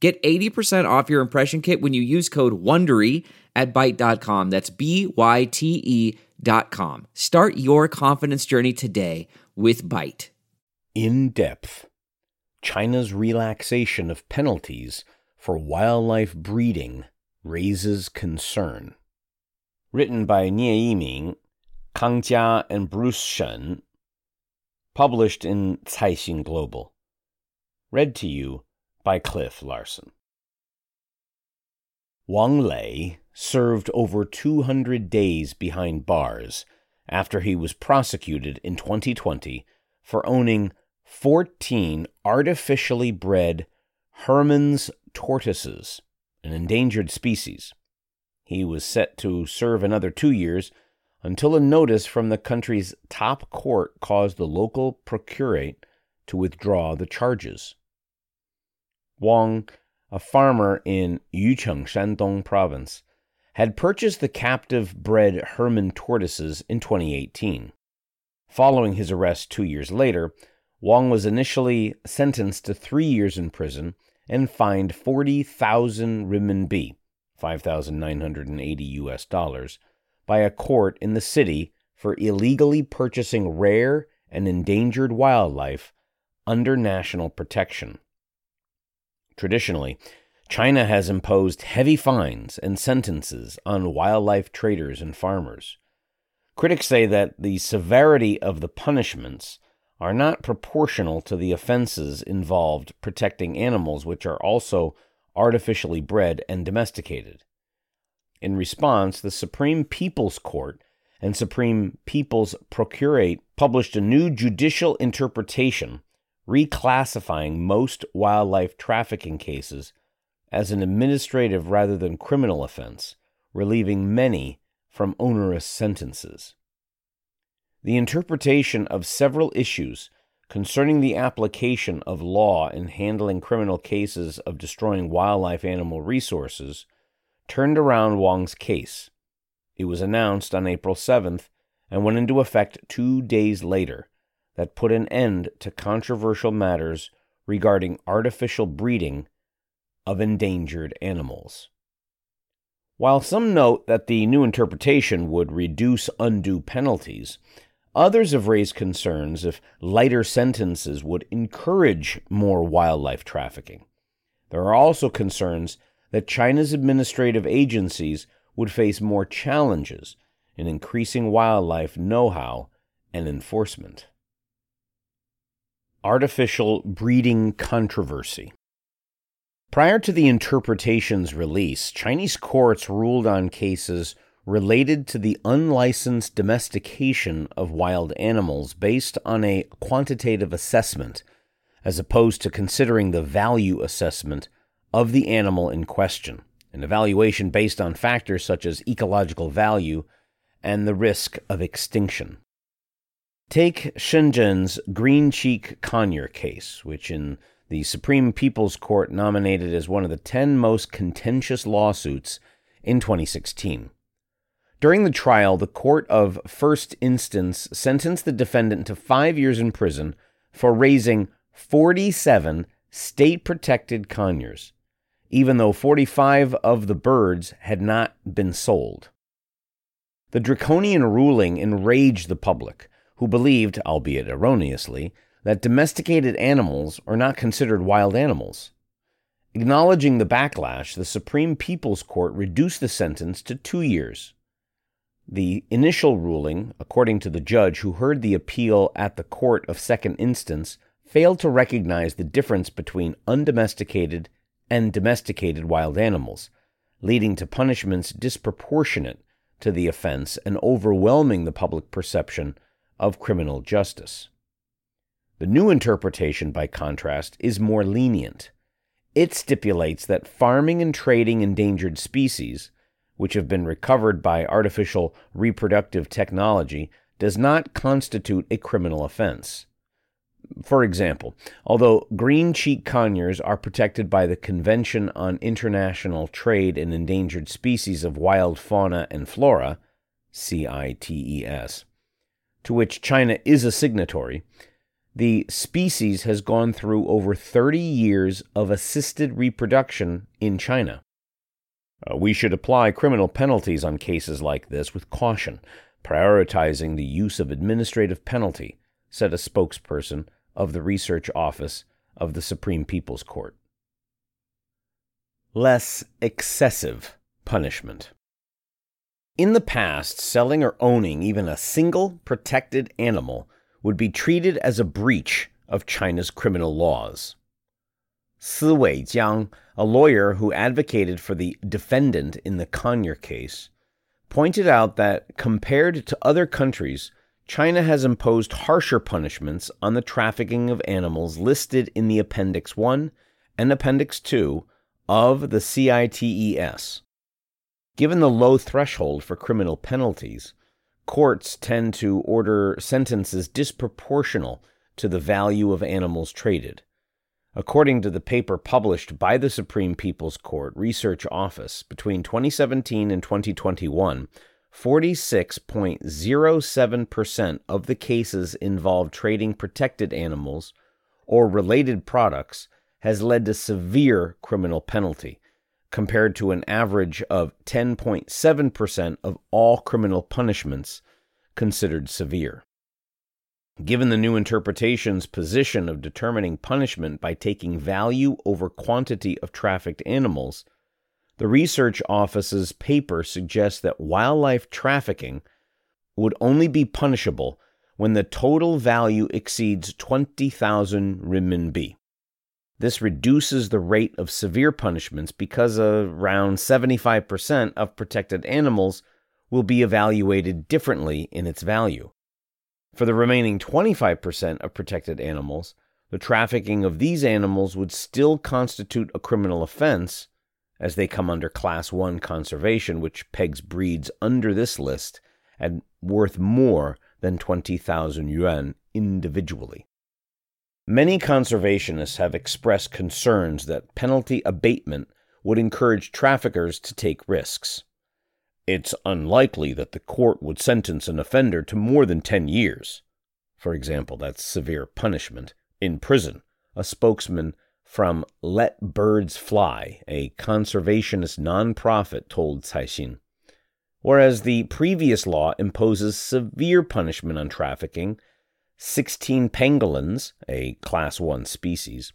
Get 80% off your impression kit when you use code WONDERY at Byte.com. That's B-Y-T-E dot com. Start your confidence journey today with Byte. In depth, China's relaxation of penalties for wildlife breeding raises concern. Written by Nie Yiming, Kang Jia, and Bruce Shen. Published in Caixin Global. Read to you by Cliff Larson. Wang Lei served over 200 days behind bars after he was prosecuted in 2020 for owning 14 artificially bred Hermann's tortoises, an endangered species. He was set to serve another two years until a notice from the country's top court caused the local procurate to withdraw the charges. Wang, a farmer in Yucheng, Shandong province, had purchased the captive bred Hermann tortoises in 2018. Following his arrest two years later, Wang was initially sentenced to three years in prison and fined 40,000 renminbi, 5,980 US dollars, by a court in the city for illegally purchasing rare and endangered wildlife under national protection. Traditionally, China has imposed heavy fines and sentences on wildlife traders and farmers. Critics say that the severity of the punishments are not proportional to the offenses involved protecting animals which are also artificially bred and domesticated. In response, the Supreme People's Court and Supreme People's Procurate published a new judicial interpretation reclassifying most wildlife trafficking cases as an administrative rather than criminal offense, relieving many from onerous sentences. The interpretation of several issues concerning the application of law in handling criminal cases of destroying wildlife animal resources turned around Wang's case. It was announced on April 7th and went into effect two days later that put an end to controversial matters regarding artificial breeding of endangered animals. While some note that the new interpretation would reduce undue penalties, others have raised concerns if lighter sentences would encourage more wildlife trafficking. There are also concerns that China's administrative agencies would face more challenges in increasing wildlife know how and enforcement artificial breeding controversy. Prior to the interpretation's release, Chinese courts ruled on cases related to the unlicensed domestication of wild animals based on a quantitative assessment, as opposed to considering the value assessment of the animal in question, an evaluation based on factors such as ecological value and the risk of extinction. Take Shenzhen's Green Cheek Conure case, which in the Supreme People's Court nominated as one of the 10 most contentious lawsuits in 2016. During the trial, the court of first instance sentenced the defendant to five years in prison for raising 47 state protected conures, even though 45 of the birds had not been sold. The draconian ruling enraged the public who believed, albeit erroneously, that domesticated animals are not considered wild animals. Acknowledging the backlash, the Supreme People's Court reduced the sentence to two years. The initial ruling, according to the judge who heard the appeal at the court of second instance, failed to recognize the difference between undomesticated and domesticated wild animals, leading to punishments disproportionate to the offense and overwhelming the public perception of criminal justice. The new interpretation, by contrast, is more lenient. It stipulates that farming and trading endangered species, which have been recovered by artificial reproductive technology, does not constitute a criminal offense. For example, although green cheek conures are protected by the Convention on International Trade in Endangered Species of Wild Fauna and Flora, CITES, to which China is a signatory, the species has gone through over 30 years of assisted reproduction in China. Uh, we should apply criminal penalties on cases like this with caution, prioritizing the use of administrative penalty, said a spokesperson of the Research Office of the Supreme People's Court. Less excessive punishment. In the past, selling or owning even a single protected animal would be treated as a breach of China's criminal laws. Si Weijiang, a lawyer who advocated for the defendant in the Conure case, pointed out that compared to other countries, China has imposed harsher punishments on the trafficking of animals listed in the Appendix 1 and Appendix 2 of the CITES. Given the low threshold for criminal penalties, courts tend to order sentences disproportional to the value of animals traded. According to the paper published by the Supreme People's Court Research Office between 2017 and 2021, 46.07% of the cases involved trading protected animals or related products has led to severe criminal penalty, compared to an average of 10.7% of all criminal punishments considered severe. Given the new interpretation's position of determining punishment by taking value over quantity of trafficked animals, the research office's paper suggests that wildlife trafficking would only be punishable when the total value exceeds 20,000 renminbi. This reduces the rate of severe punishments because around 75% of protected animals will be evaluated differently in its value. For the remaining 25% of protected animals, the trafficking of these animals would still constitute a criminal offense, as they come under Class 1 conservation, which pegs breeds under this list at worth more than 20,000 yuan individually. Many conservationists have expressed concerns that penalty abatement would encourage traffickers to take risks. It's unlikely that the court would sentence an offender to more than 10 years. For example, that's severe punishment in prison. A spokesman from Let Birds Fly, a conservationist nonprofit, told Caixin. Whereas the previous law imposes severe punishment on trafficking 16 pangolins, a class 1 species,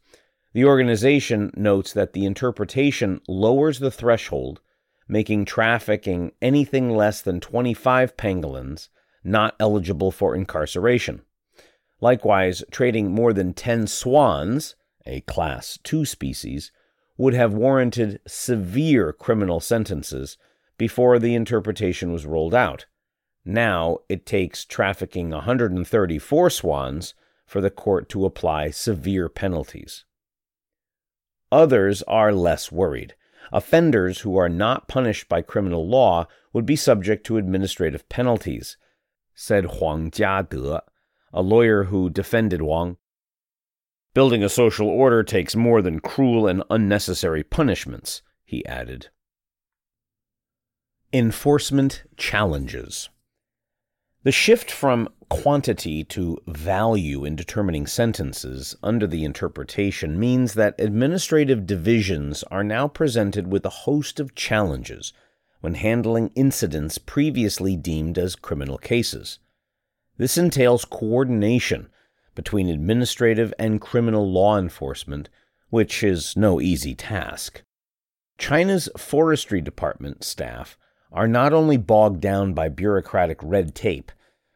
the organization notes that the interpretation lowers the threshold, making trafficking anything less than 25 pangolins not eligible for incarceration. Likewise, trading more than 10 swans, a class 2 species, would have warranted severe criminal sentences before the interpretation was rolled out. Now it takes trafficking 134 swans for the court to apply severe penalties. Others are less worried. Offenders who are not punished by criminal law would be subject to administrative penalties, said Huang Jiade, a lawyer who defended Wang. Building a social order takes more than cruel and unnecessary punishments, he added. Enforcement challenges. The shift from quantity to value in determining sentences under the interpretation means that administrative divisions are now presented with a host of challenges when handling incidents previously deemed as criminal cases. This entails coordination between administrative and criminal law enforcement, which is no easy task. China's Forestry Department staff are not only bogged down by bureaucratic red tape,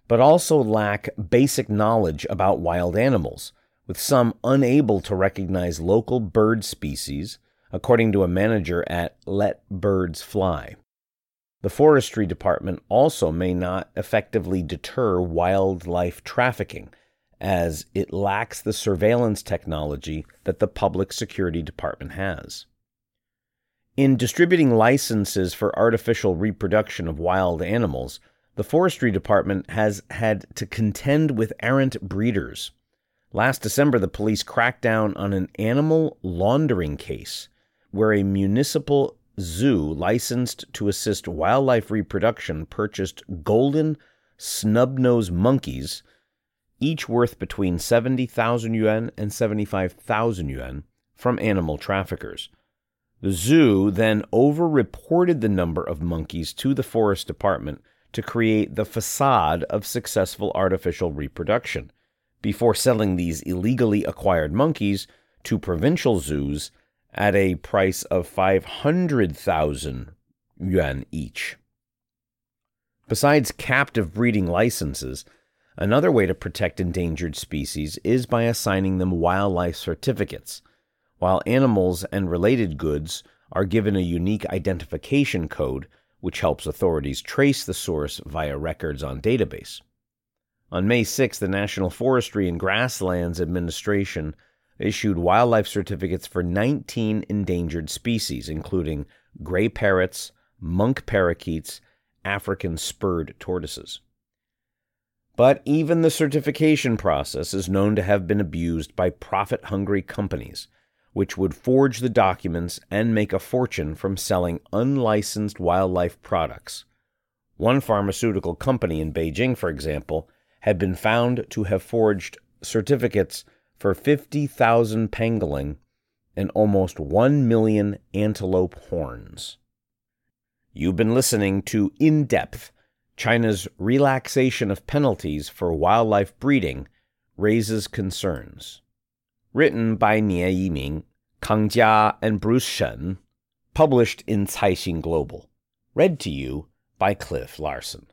but also lack basic knowledge about wild animals, with some unable to recognize local bird species, according to a manager at Let Birds Fly. The Forestry Department also may not effectively deter wildlife trafficking, as it lacks the surveillance technology that the Public Security Department has. In distributing licenses for artificial reproduction of wild animals, the Forestry Department has had to contend with errant breeders. Last December, the police cracked down on an animal laundering case where a municipal zoo licensed to assist wildlife reproduction purchased golden snub-nosed monkeys, each worth between 70,000 yuan and 75,000 yuan, from animal traffickers. The zoo then overreported the number of monkeys to the Forest Department to create the facade of successful artificial reproduction before selling these illegally acquired monkeys to provincial zoos at a price of 500,000 yuan each. Besides captive breeding licenses, another way to protect endangered species is by assigning them wildlife certificates, while animals and related goods are given a unique identification code which helps authorities trace the source via records on database. On May 6, the National Forestry and Grasslands Administration issued wildlife certificates for 19 endangered species, including gray parrots, monk parakeets, African spurred tortoises. But even the certification process is known to have been abused by profit hungry companies which would forge the documents and make a fortune from selling unlicensed wildlife products. One pharmaceutical company in Beijing, for example, had been found to have forged certificates for 50,000 pangolin and almost 1 million antelope horns. You've been listening to In Depth China's relaxation of penalties for wildlife breeding raises concerns written by Nie Yiming, Kang Jia, and Bruce Shen, published in Caixin Global. Read to you by Cliff Larson.